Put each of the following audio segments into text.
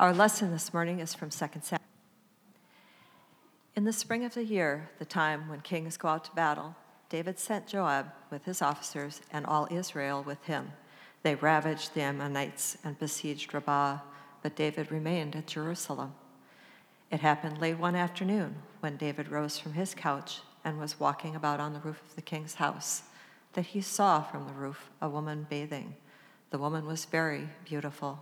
Our lesson this morning is from 2 Samuel. In the spring of the year, the time when kings go out to battle, David sent Joab with his officers and all Israel with him. They ravaged the Ammonites and besieged Rabbah, but David remained at Jerusalem. It happened late one afternoon when David rose from his couch and was walking about on the roof of the king's house that he saw from the roof a woman bathing. The woman was very beautiful.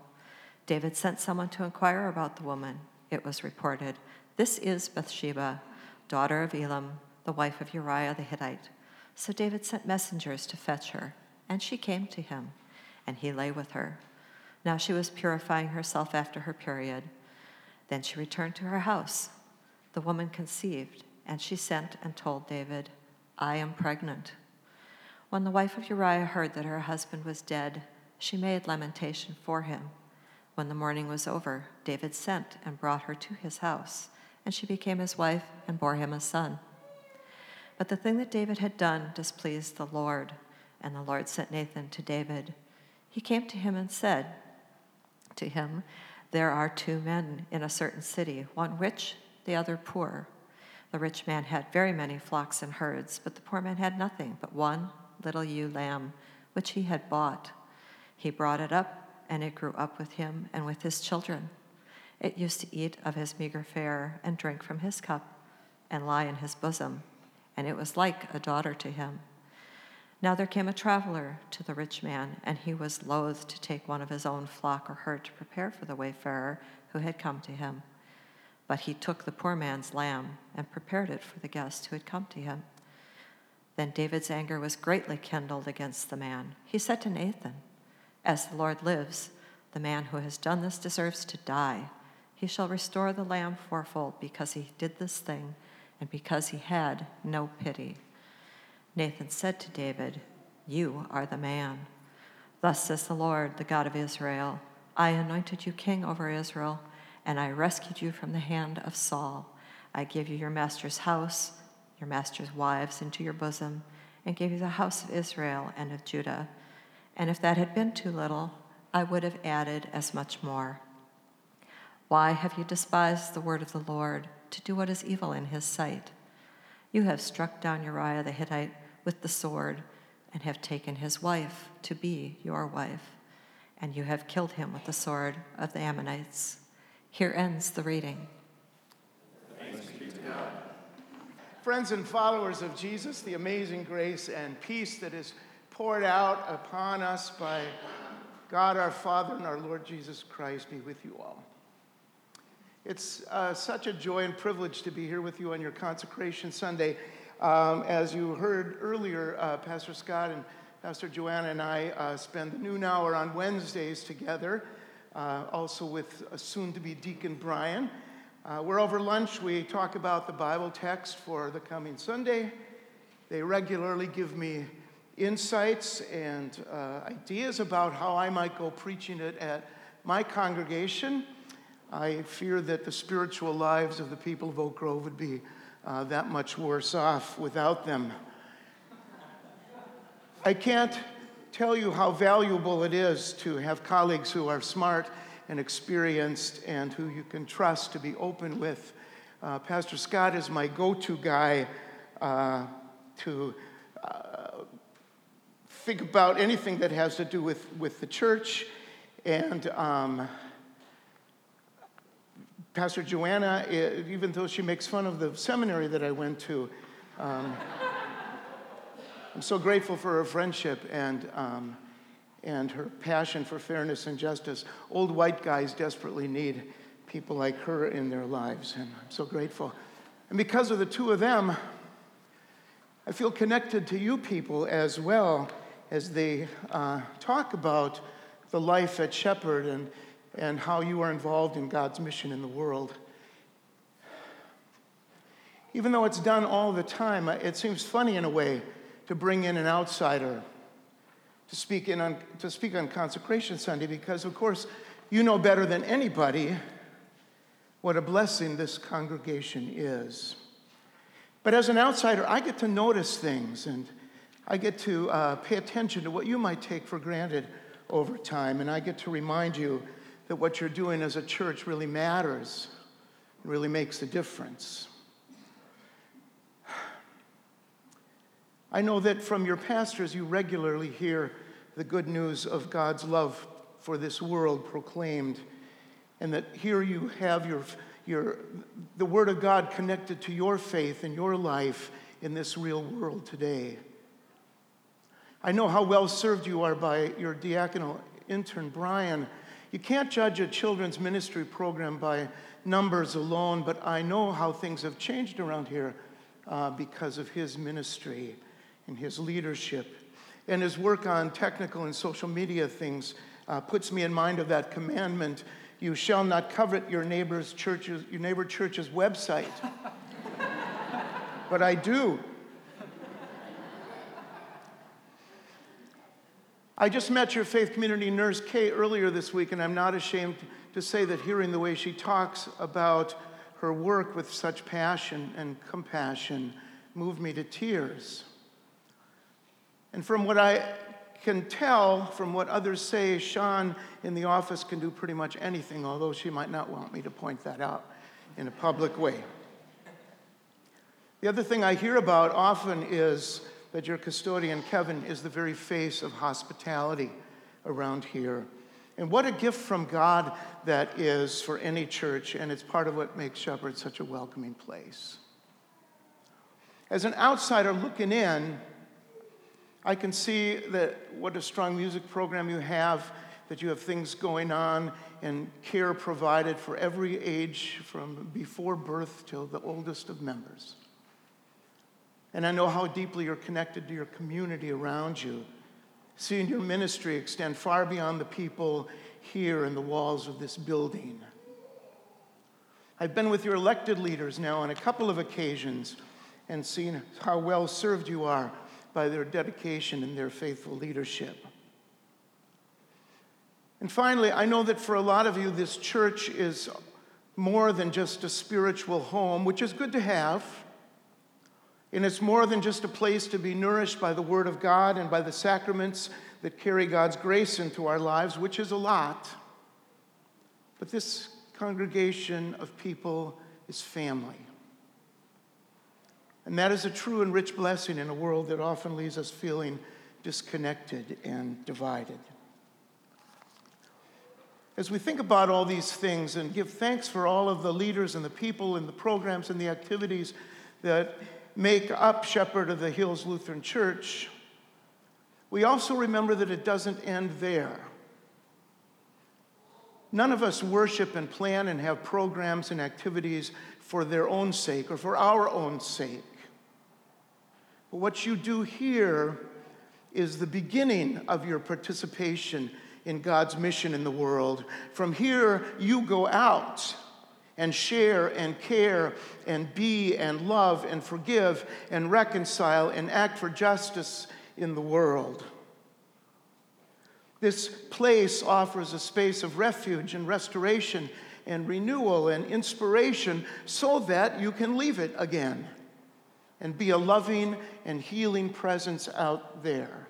David sent someone to inquire about the woman. It was reported, This is Bathsheba, daughter of Eliam, the wife of Uriah the Hittite. So David sent messengers to fetch her, and she came to him, and he lay with her. Now she was purifying herself after her period. Then she returned to her house. The woman conceived, and she sent and told David, I am pregnant. When the wife of Uriah heard that her husband was dead, she made lamentation for him. When the mourning was over, David sent and brought her to his house, and she became his wife and bore him a son. But the thing that David had done displeased the Lord, and the Lord sent Nathan to David. He came to him and said to him, There are two men in a certain city, one rich, the other poor. The rich man had very many flocks and herds, but the poor man had nothing but one little ewe lamb, which he had bought. He brought it up, and it grew up with him and with his children. It used to eat of his meager fare and drink from his cup and lie in his bosom and it was like a daughter to him. Now there came a traveler to the rich man, and he was loath to take one of his own flock or herd to prepare for the wayfarer who had come to him. But he took the poor man's lamb and prepared it for the guest who had come to him. Then David's anger was greatly kindled against the man. He said to Nathan, As the Lord lives, the man who has done this deserves to die. He shall restore the lamb fourfold because he did this thing and because he had no pity. Nathan said to David, You are the man. Thus says the Lord, the God of Israel I anointed you king over Israel, and I rescued you from the hand of Saul. I gave you your master's house, your master's wives into your bosom, and gave you the house of Israel and of Judah. And if that had been too little, I would have added as much more. Why have you despised the word of the Lord? to do what is evil in his sight. You have struck down Uriah the Hittite with the sword and have taken his wife to be your wife, and you have killed him with the sword of the Ammonites. Here ends the reading. Friends and followers of Jesus, the amazing grace and peace that is poured out upon us by God our Father and our Lord Jesus Christ be with you all. It's uh, such a joy and privilege to be here with you on your consecration Sunday. Um, as you heard earlier, uh, Pastor Scott and Pastor Joanna and I uh, spend the noon hour on Wednesdays together, uh, also with soon to be Deacon Brian. Uh, we're over lunch, we talk about the Bible text for the coming Sunday. They regularly give me insights and uh, ideas about how I might go preaching it at my congregation. I fear that the spiritual lives of the people of Oak Grove would be uh, that much worse off without them. I can't tell you how valuable it is to have colleagues who are smart and experienced and who you can trust to be open with. Uh, Pastor Scott is my go to guy uh, to uh, think about anything that has to do with, with the church. And um, Pastor Joanna, eh, even though she makes fun of the seminary that I went to, um, I'm so grateful for her friendship and, um, and her passion for fairness and justice. Old white guys desperately need people like her in their lives, and I'm so grateful. And because of the two of them, I feel connected to you people as well as they uh, talk about the life at Shepherd and and how you are involved in God's mission in the world. Even though it's done all the time, it seems funny in a way to bring in an outsider to speak, in on, to speak on Consecration Sunday because, of course, you know better than anybody what a blessing this congregation is. But as an outsider, I get to notice things and I get to uh, pay attention to what you might take for granted over time, and I get to remind you that what you're doing as a church really matters, really makes a difference. I know that from your pastors, you regularly hear the good news of God's love for this world proclaimed, and that here you have your, your, the Word of God connected to your faith and your life in this real world today. I know how well served you are by your diaconal intern, Brian. You can't judge a children's ministry program by numbers alone, but I know how things have changed around here uh, because of his ministry and his leadership. And his work on technical and social media things uh, puts me in mind of that commandment you shall not covet your neighbor's church's, your neighbor church's website. but I do. I just met your faith community nurse, Kay, earlier this week, and I'm not ashamed to say that hearing the way she talks about her work with such passion and compassion moved me to tears. And from what I can tell from what others say, Sean in the office can do pretty much anything, although she might not want me to point that out in a public way. The other thing I hear about often is that your custodian, Kevin, is the very face of hospitality around here. And what a gift from God that is for any church, and it's part of what makes Shepherd such a welcoming place. As an outsider looking in, I can see that what a strong music program you have, that you have things going on and care provided for every age from before birth till the oldest of members. And I know how deeply you're connected to your community around you. Seeing your ministry extend far beyond the people here in the walls of this building. I've been with your elected leaders now on a couple of occasions and seen how well served you are by their dedication and their faithful leadership. And finally, I know that for a lot of you, this church is more than just a spiritual home, which is good to have. And it's more than just a place to be nourished by the Word of God and by the sacraments that carry God's grace into our lives, which is a lot. But this congregation of people is family. And that is a true and rich blessing in a world that often leaves us feeling disconnected and divided. As we think about all these things and give thanks for all of the leaders and the people and the programs and the activities that make up Shepherd of the Hills Lutheran Church, we also remember that it doesn't end there. None of us worship and plan and have programs and activities for their own sake or for our own sake. But what you do here is the beginning of your participation in God's mission in the world. From here, you go out and share and care and be and love and forgive and reconcile and act for justice in the world. This place offers a space of refuge and restoration and renewal and inspiration so that you can leave it again and be a loving and healing presence out there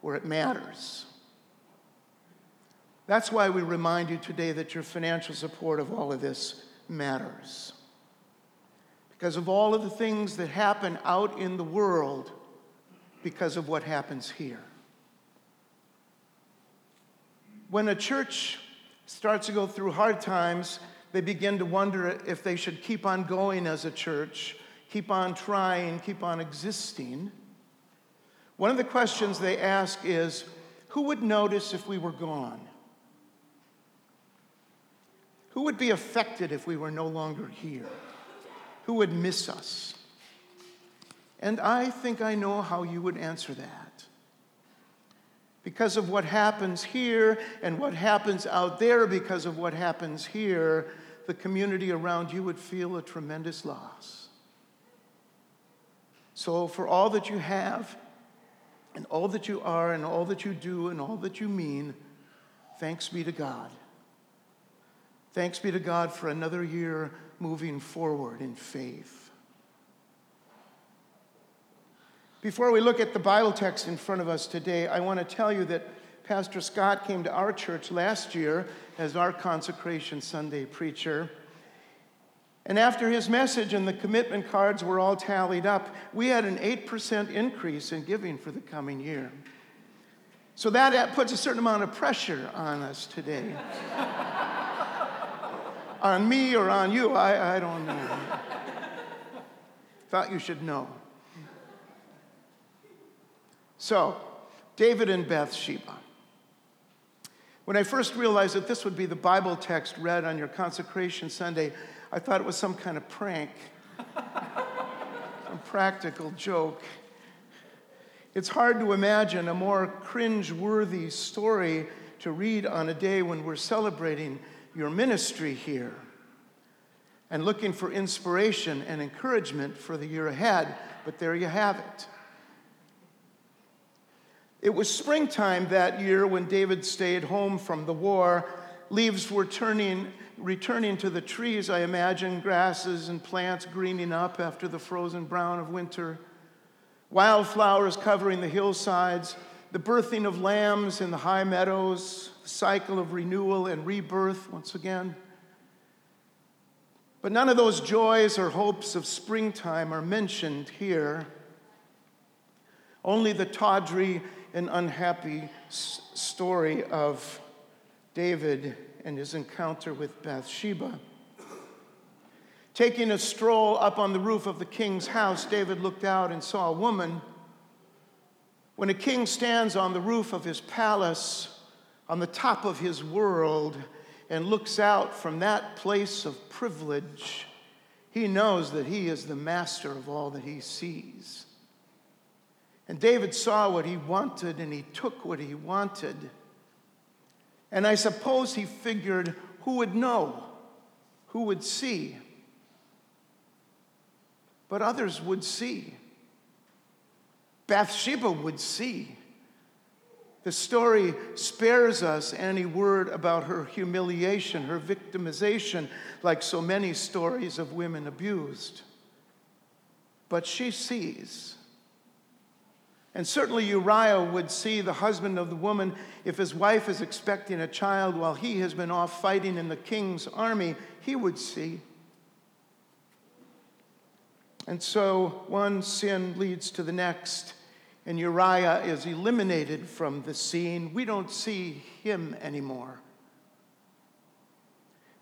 where it matters. That's why we remind you today that your financial support of all of this matters. Because of all of the things that happen out in the world, because of what happens here. When a church starts to go through hard times, they begin to wonder if they should keep on going as a church keep on trying, keep on existing, one of the questions they ask is who would notice if we were gone? Who would be affected if we were no longer here? Who would miss us? And I think I know how you would answer that. Because of what happens here and what happens out there, because of what happens here, the community around you would feel a tremendous loss. So, for all that you have, and all that you are, and all that you do, and all that you mean, thanks be to God. Thanks be to God for another year moving forward in faith. Before we look at the Bible text in front of us today, I want to tell you that Pastor Scott came to our church last year as our consecration Sunday preacher. And after his message and the commitment cards were all tallied up, we had an 8% increase in giving for the coming year. So that puts a certain amount of pressure on us today. on me or on you, I, I don't know. Thought you should know. So, David and Bathsheba. When I first realized that this would be the Bible text read on your consecration Sunday, I thought it was some kind of prank, some practical joke. It's hard to imagine a more cringe worthy story to read on a day when we're celebrating your ministry here and looking for inspiration and encouragement for the year ahead. But there you have it. It was springtime that year when David stayed home from the war. Leaves were turning, returning to the trees, I imagine, grasses and plants greening up after the frozen brown of winter, wildflowers covering the hillsides, the birthing of lambs in the high meadows, the cycle of renewal and rebirth once again. But none of those joys or hopes of springtime are mentioned here. Only the tawdry and unhappy story of David and his encounter with Bathsheba. Taking a stroll up on the roof of the king's house, David looked out and saw a woman. When a king stands on the roof of his palace, on the top of his world, and looks out from that place of privilege, he knows that he is the master of all that he sees. And David saw what he wanted and he took what he wanted. And I suppose he figured who would know, who would see. But others would see. Bathsheba would see. The story spares us any word about her humiliation, her victimization, like so many stories of women abused. But she sees. And certainly Uriah would see the husband of the woman if his wife is expecting a child while he has been off fighting in the king's army, he would see. And so one sin leads to the next, and Uriah is eliminated from the scene. We don't see him anymore.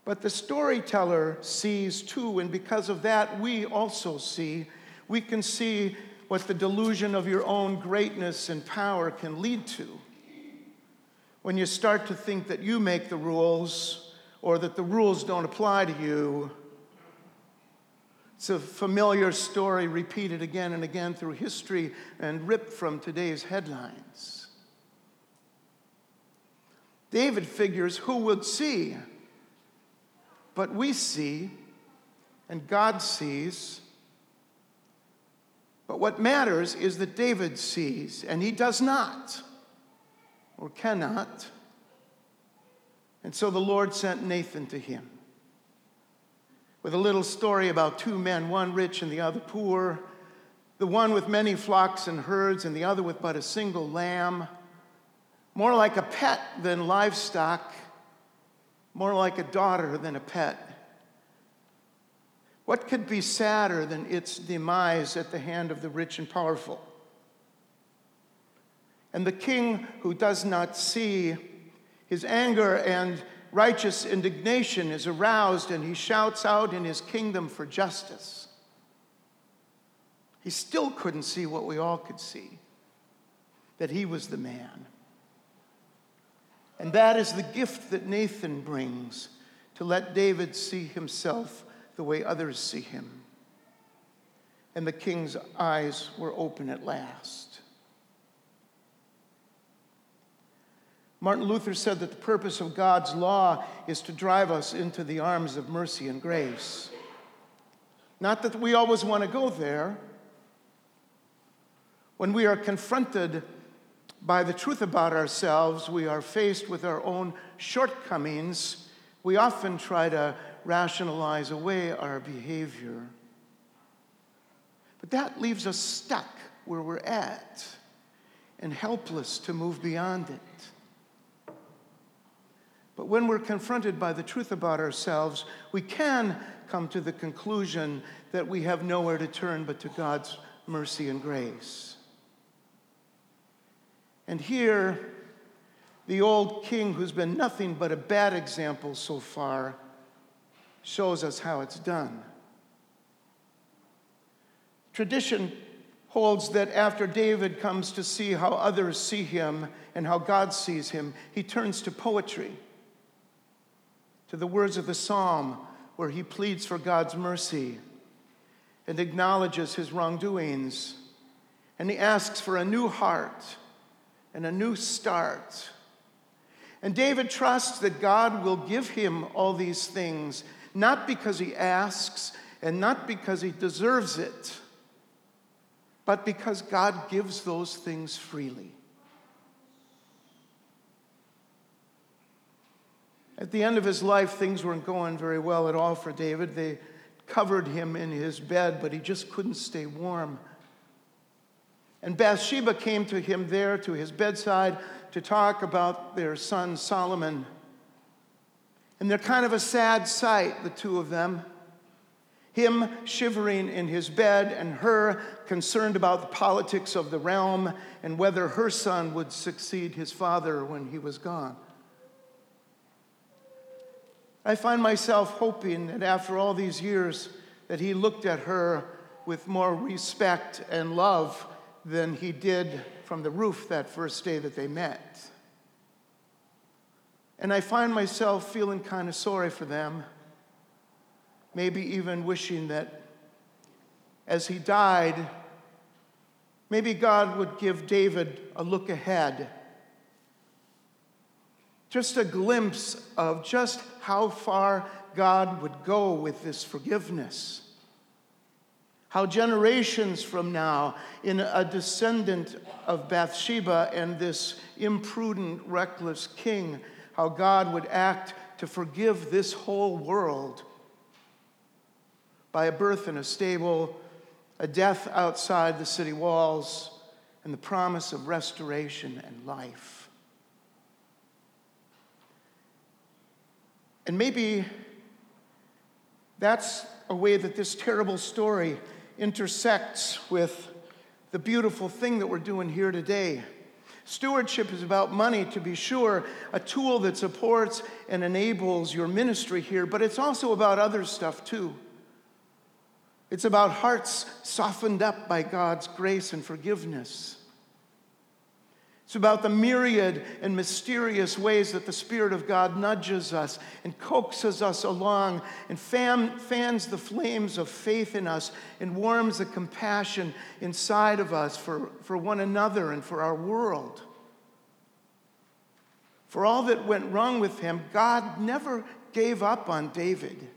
But the storyteller sees too, and because of that, we also see. We can see what the delusion of your own greatness and power can lead to. When you start to think that you make the rules or that the rules don't apply to you, it's a familiar story repeated again and again through history and ripped from today's headlines. David figures who would see, but we see, and God sees but what matters is that David sees, and he does not or cannot. And so the Lord sent Nathan to him with a little story about two men, one rich and the other poor, the one with many flocks and herds, and the other with but a single lamb, more like a pet than livestock, more like a daughter than a pet. What could be sadder than its demise at the hand of the rich and powerful? And the king who does not see, his anger and righteous indignation is aroused, and he shouts out in his kingdom for justice. He still couldn't see what we all could see that he was the man. And that is the gift that Nathan brings to let David see himself the way others see him. And the king's eyes were open at last. Martin Luther said that the purpose of God's law is to drive us into the arms of mercy and grace. Not that we always want to go there. When we are confronted by the truth about ourselves, we are faced with our own shortcomings. We often try to rationalize away our behavior. But that leaves us stuck where we're at and helpless to move beyond it. But when we're confronted by the truth about ourselves, we can come to the conclusion that we have nowhere to turn but to God's mercy and grace. And here, the old king, who's been nothing but a bad example so far, shows us how it's done. Tradition holds that after David comes to see how others see him and how God sees him, he turns to poetry, to the words of the psalm where he pleads for God's mercy and acknowledges his wrongdoings. And he asks for a new heart and a new start. And David trusts that God will give him all these things, not because he asks and not because he deserves it but because God gives those things freely. At the end of his life, things weren't going very well at all for David. They covered him in his bed, but he just couldn't stay warm. And Bathsheba came to him there to his bedside to talk about their son Solomon. And they're kind of a sad sight, the two of them him shivering in his bed and her concerned about the politics of the realm and whether her son would succeed his father when he was gone. I find myself hoping that after all these years that he looked at her with more respect and love than he did from the roof that first day that they met. And I find myself feeling kind of sorry for them maybe even wishing that as he died, maybe God would give David a look ahead. Just a glimpse of just how far God would go with this forgiveness. How generations from now, in a descendant of Bathsheba and this imprudent, reckless king, how God would act to forgive this whole world by a birth in a stable, a death outside the city walls, and the promise of restoration and life. And maybe that's a way that this terrible story intersects with the beautiful thing that we're doing here today. Stewardship is about money, to be sure, a tool that supports and enables your ministry here, but it's also about other stuff too. It's about hearts softened up by God's grace and forgiveness. It's about the myriad and mysterious ways that the Spirit of God nudges us and coaxes us along and fan, fans the flames of faith in us and warms the compassion inside of us for, for one another and for our world. For all that went wrong with him, God never gave up on David.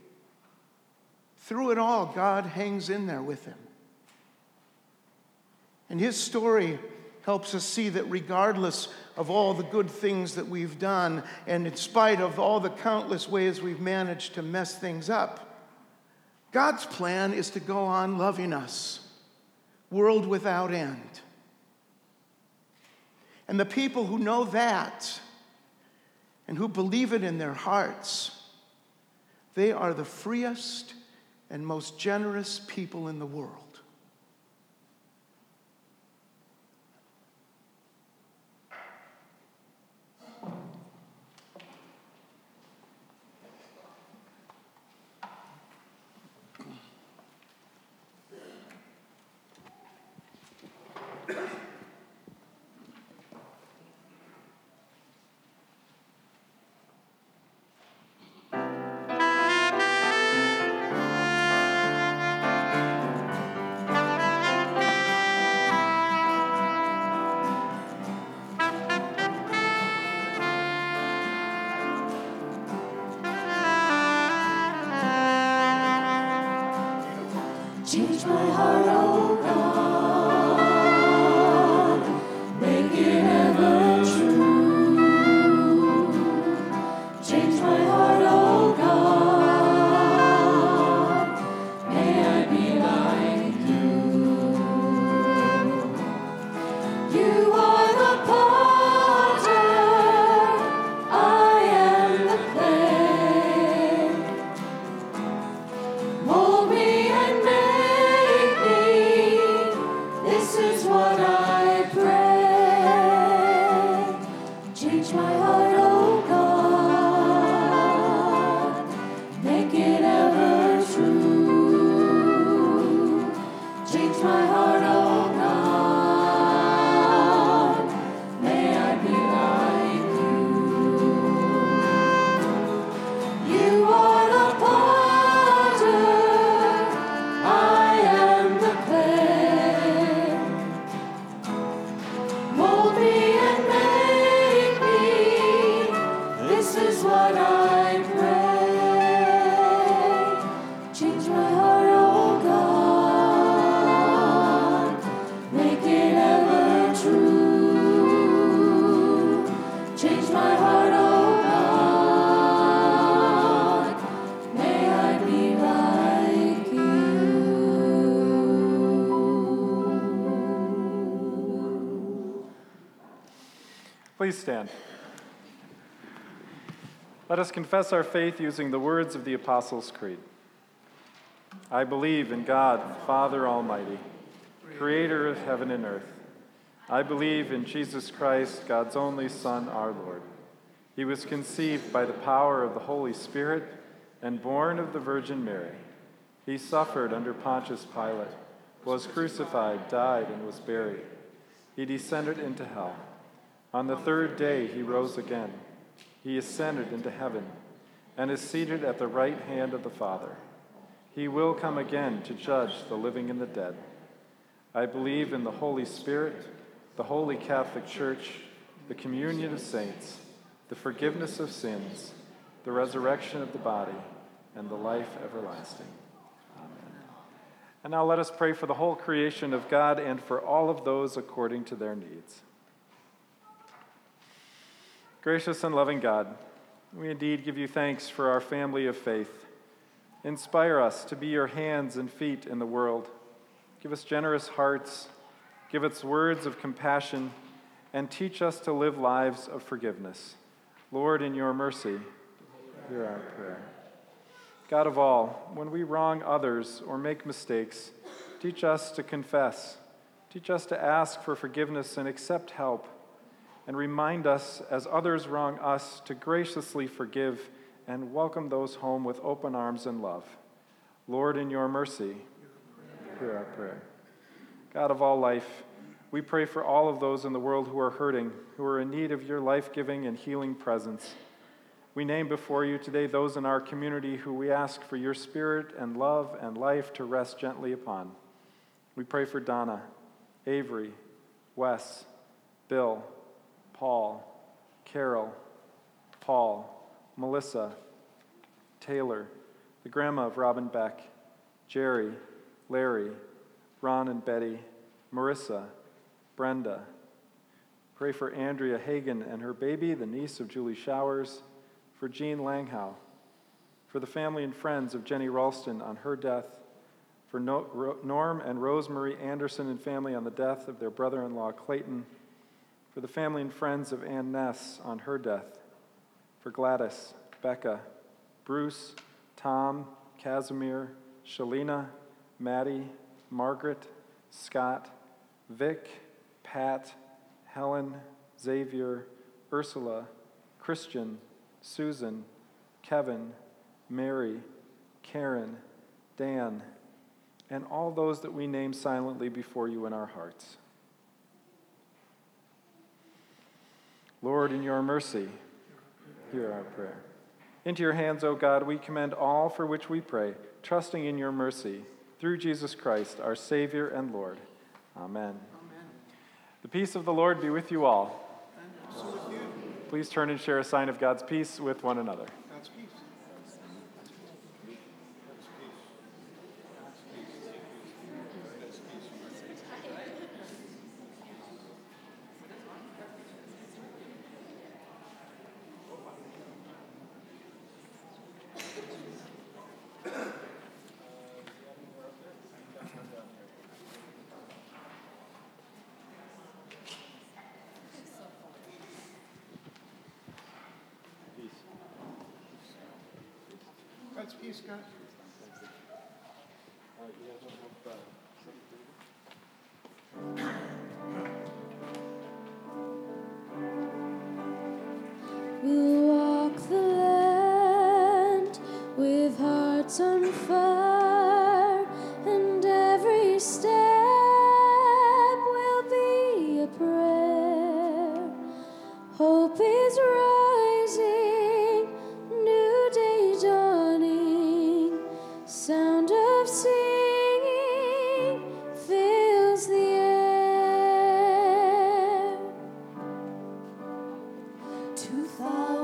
Through it all, God hangs in there with him. And his story helps us see that regardless of all the good things that we've done, and in spite of all the countless ways we've managed to mess things up, God's plan is to go on loving us, world without end. And the people who know that and who believe it in their hearts, they are the freest and most generous people in the world. You my heart, oh potter, I Please stand. Let us confess our faith using the words of the Apostles' Creed. I believe in God, the Father Almighty, creator of heaven and earth. I believe in Jesus Christ, God's only Son, our Lord. He was conceived by the power of the Holy Spirit and born of the Virgin Mary. He suffered under Pontius Pilate, was crucified, died, and was buried. He descended into hell. On the third day, he rose again. He ascended into heaven and is seated at the right hand of the Father. He will come again to judge the living and the dead. I believe in the Holy Spirit, the Holy Catholic Church, the communion of saints, the forgiveness of sins, the resurrection of the body, and the life everlasting. Amen. And now let us pray for the whole creation of God and for all of those according to their needs. Gracious and loving God, we indeed give you thanks for our family of faith. Inspire us to be your hands and feet in the world. Give us generous hearts. Give us words of compassion and teach us to live lives of forgiveness. Lord, in your mercy, hear our prayer. God of all, when we wrong others or make mistakes, teach us to confess. Teach us to ask for forgiveness and accept help and remind us, as others wrong us, to graciously forgive and welcome those home with open arms and love. Lord, in your mercy, hear our prayer. God of all life, we pray for all of those in the world who are hurting, who are in need of your life giving and healing presence. We name before you today those in our community who we ask for your spirit and love and life to rest gently upon. We pray for Donna, Avery, Wes, Bill, Paul, Carol, Paul, Melissa, Taylor, the grandma of Robin Beck, Jerry, Larry, Ron and Betty, Marissa, Brenda. Pray for Andrea Hagen and her baby, the niece of Julie Showers, for Jean Langhow, for the family and friends of Jenny Ralston on her death, for Norm and Rosemary Anderson and family on the death of their brother in law Clayton for the family and friends of Ann Ness on her death, for Gladys, Becca, Bruce, Tom, Casimir, Shalina, Maddie, Margaret, Scott, Vic, Pat, Helen, Xavier, Ursula, Christian, Susan, Kevin, Mary, Karen, Dan, and all those that we name silently before you in our hearts. Lord, in your mercy, hear our prayer. Into your hands, O God, we commend all for which we pray, trusting in your mercy, through Jesus Christ, our Savior and Lord. Amen. Amen. The peace of the Lord be with you all. With you. Please turn and share a sign of God's peace with one another.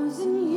thousand years.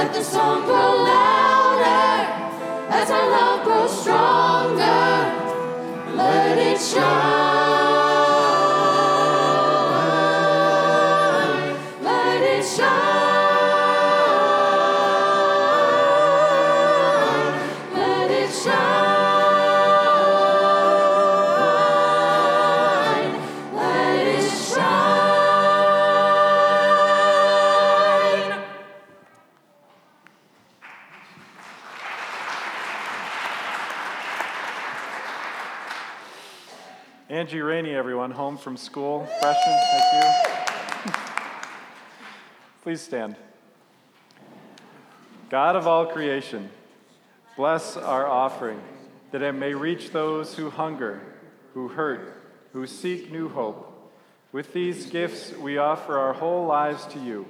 Angie from school. Freshman, thank you. Please stand. God of all creation, bless our offering that it may reach those who hunger, who hurt, who seek new hope. With these gifts, we offer our whole lives to you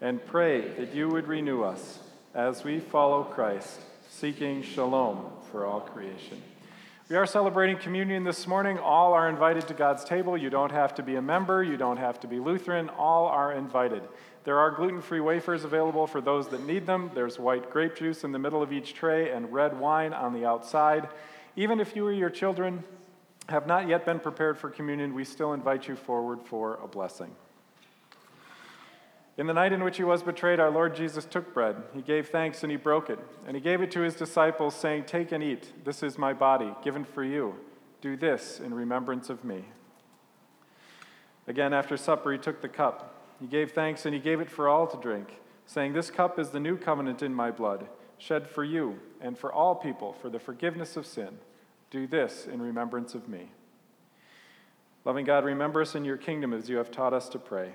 and pray that you would renew us as we follow Christ, seeking shalom for all creation. We are celebrating communion this morning. All are invited to God's table. You don't have to be a member, you don't have to be Lutheran. All are invited. There are gluten free wafers available for those that need them. There's white grape juice in the middle of each tray and red wine on the outside. Even if you or your children have not yet been prepared for communion, we still invite you forward for a blessing. In the night in which he was betrayed, our Lord Jesus took bread. He gave thanks and he broke it. And he gave it to his disciples, saying, Take and eat. This is my body, given for you. Do this in remembrance of me. Again, after supper, he took the cup. He gave thanks and he gave it for all to drink, saying, This cup is the new covenant in my blood, shed for you and for all people for the forgiveness of sin. Do this in remembrance of me. Loving God, remember us in your kingdom as you have taught us to pray.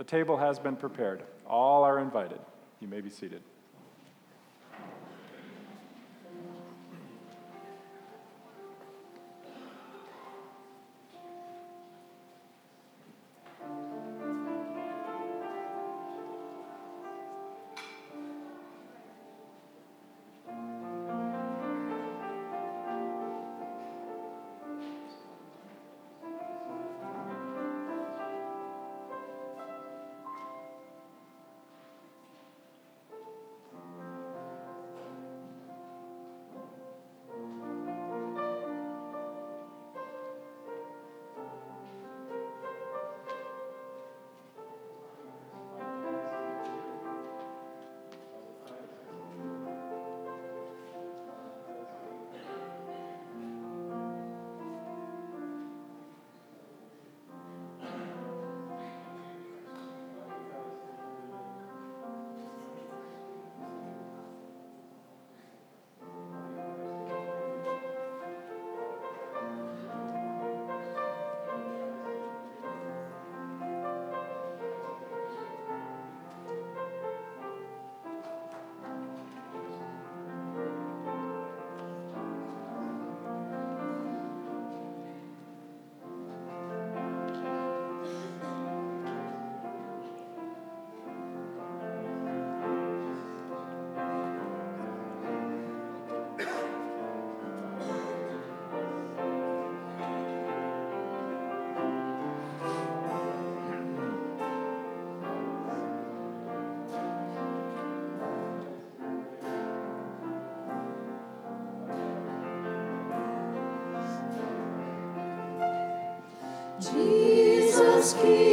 The table has been prepared. All are invited. You may be seated. Jesus,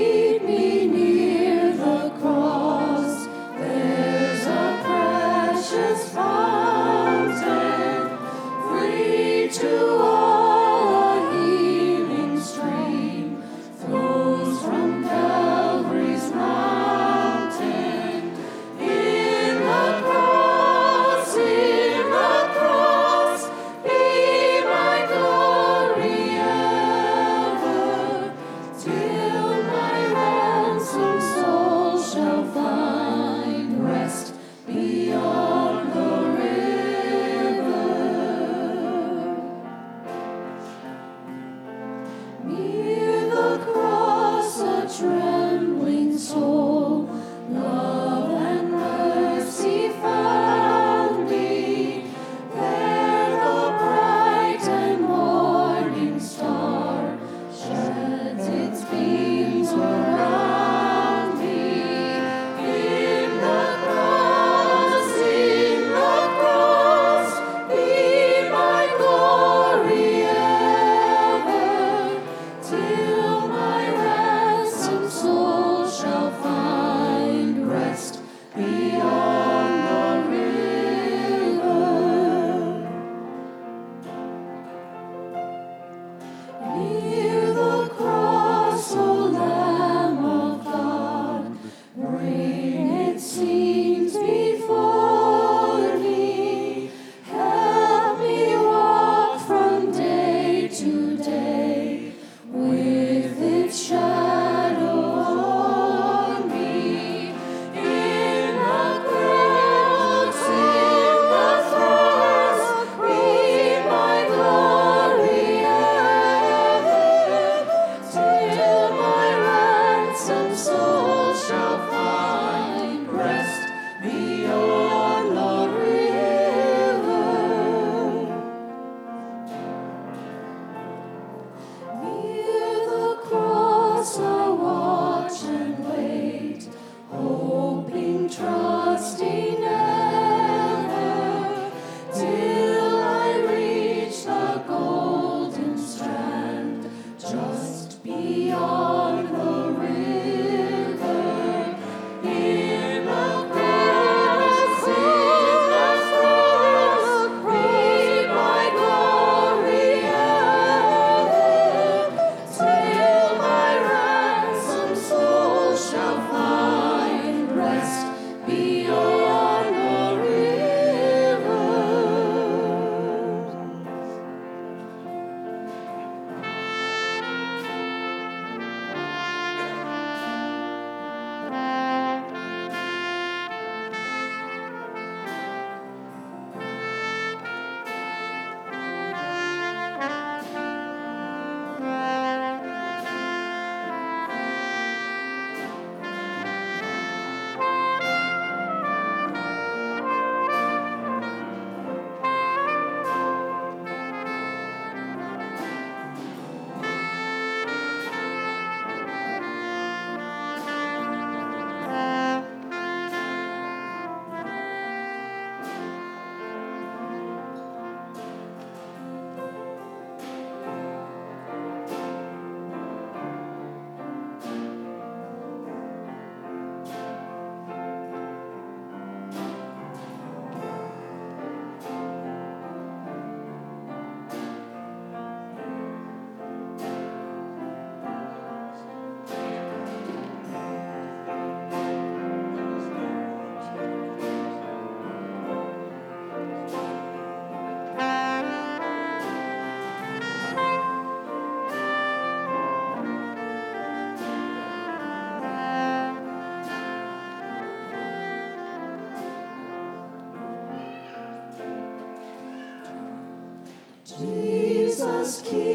Jesus, keep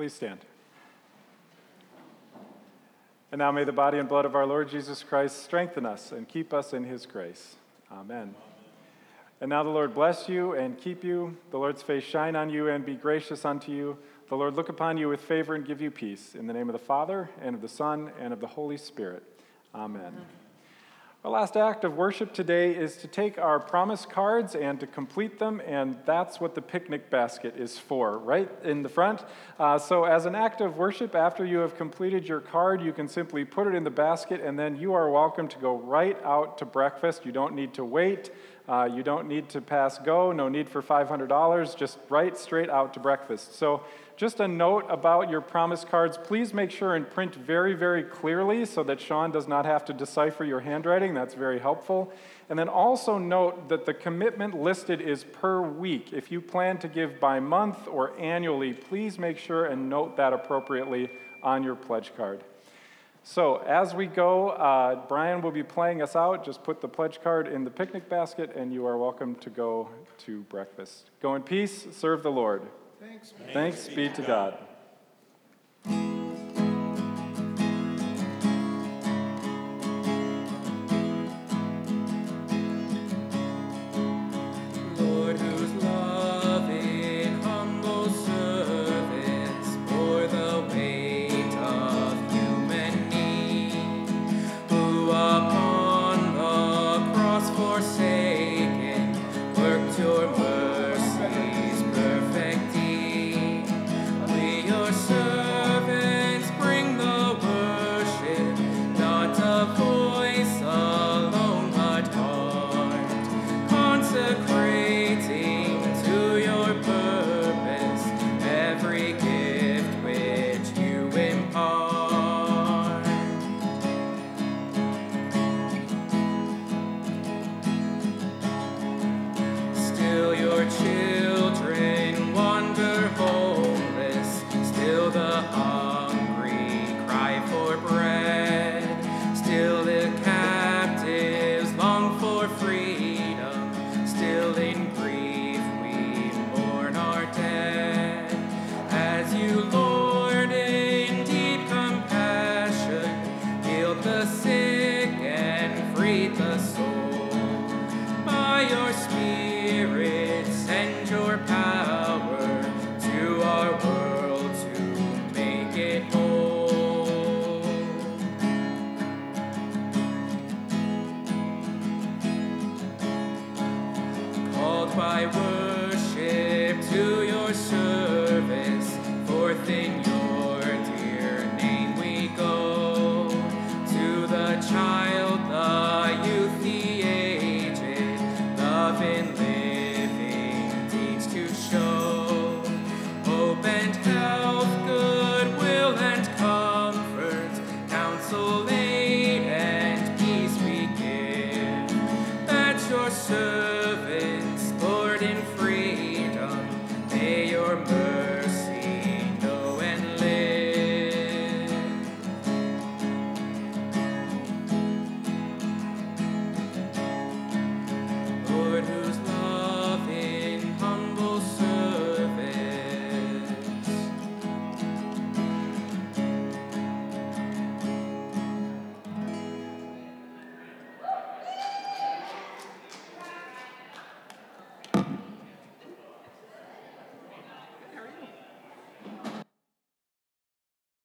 Please stand. And now may the body and blood of our Lord Jesus Christ strengthen us and keep us in his grace. Amen. And now the Lord bless you and keep you. The Lord's face shine on you and be gracious unto you. The Lord look upon you with favor and give you peace. In the name of the Father, and of the Son, and of the Holy Spirit. Amen. Our last act of worship today is to take our promise cards and to complete them, and that's what the picnic basket is for, right in the front. Uh, so, as an act of worship, after you have completed your card, you can simply put it in the basket, and then you are welcome to go right out to breakfast. You don't need to wait. Uh, you don't need to pass go, no need for $500, just right straight out to breakfast. So, just a note about your promise cards please make sure and print very, very clearly so that Sean does not have to decipher your handwriting. That's very helpful. And then also note that the commitment listed is per week. If you plan to give by month or annually, please make sure and note that appropriately on your pledge card. So, as we go, uh, Brian will be playing us out. Just put the pledge card in the picnic basket, and you are welcome to go to breakfast. Go in peace, serve the Lord. Thanks. Thanks be to God.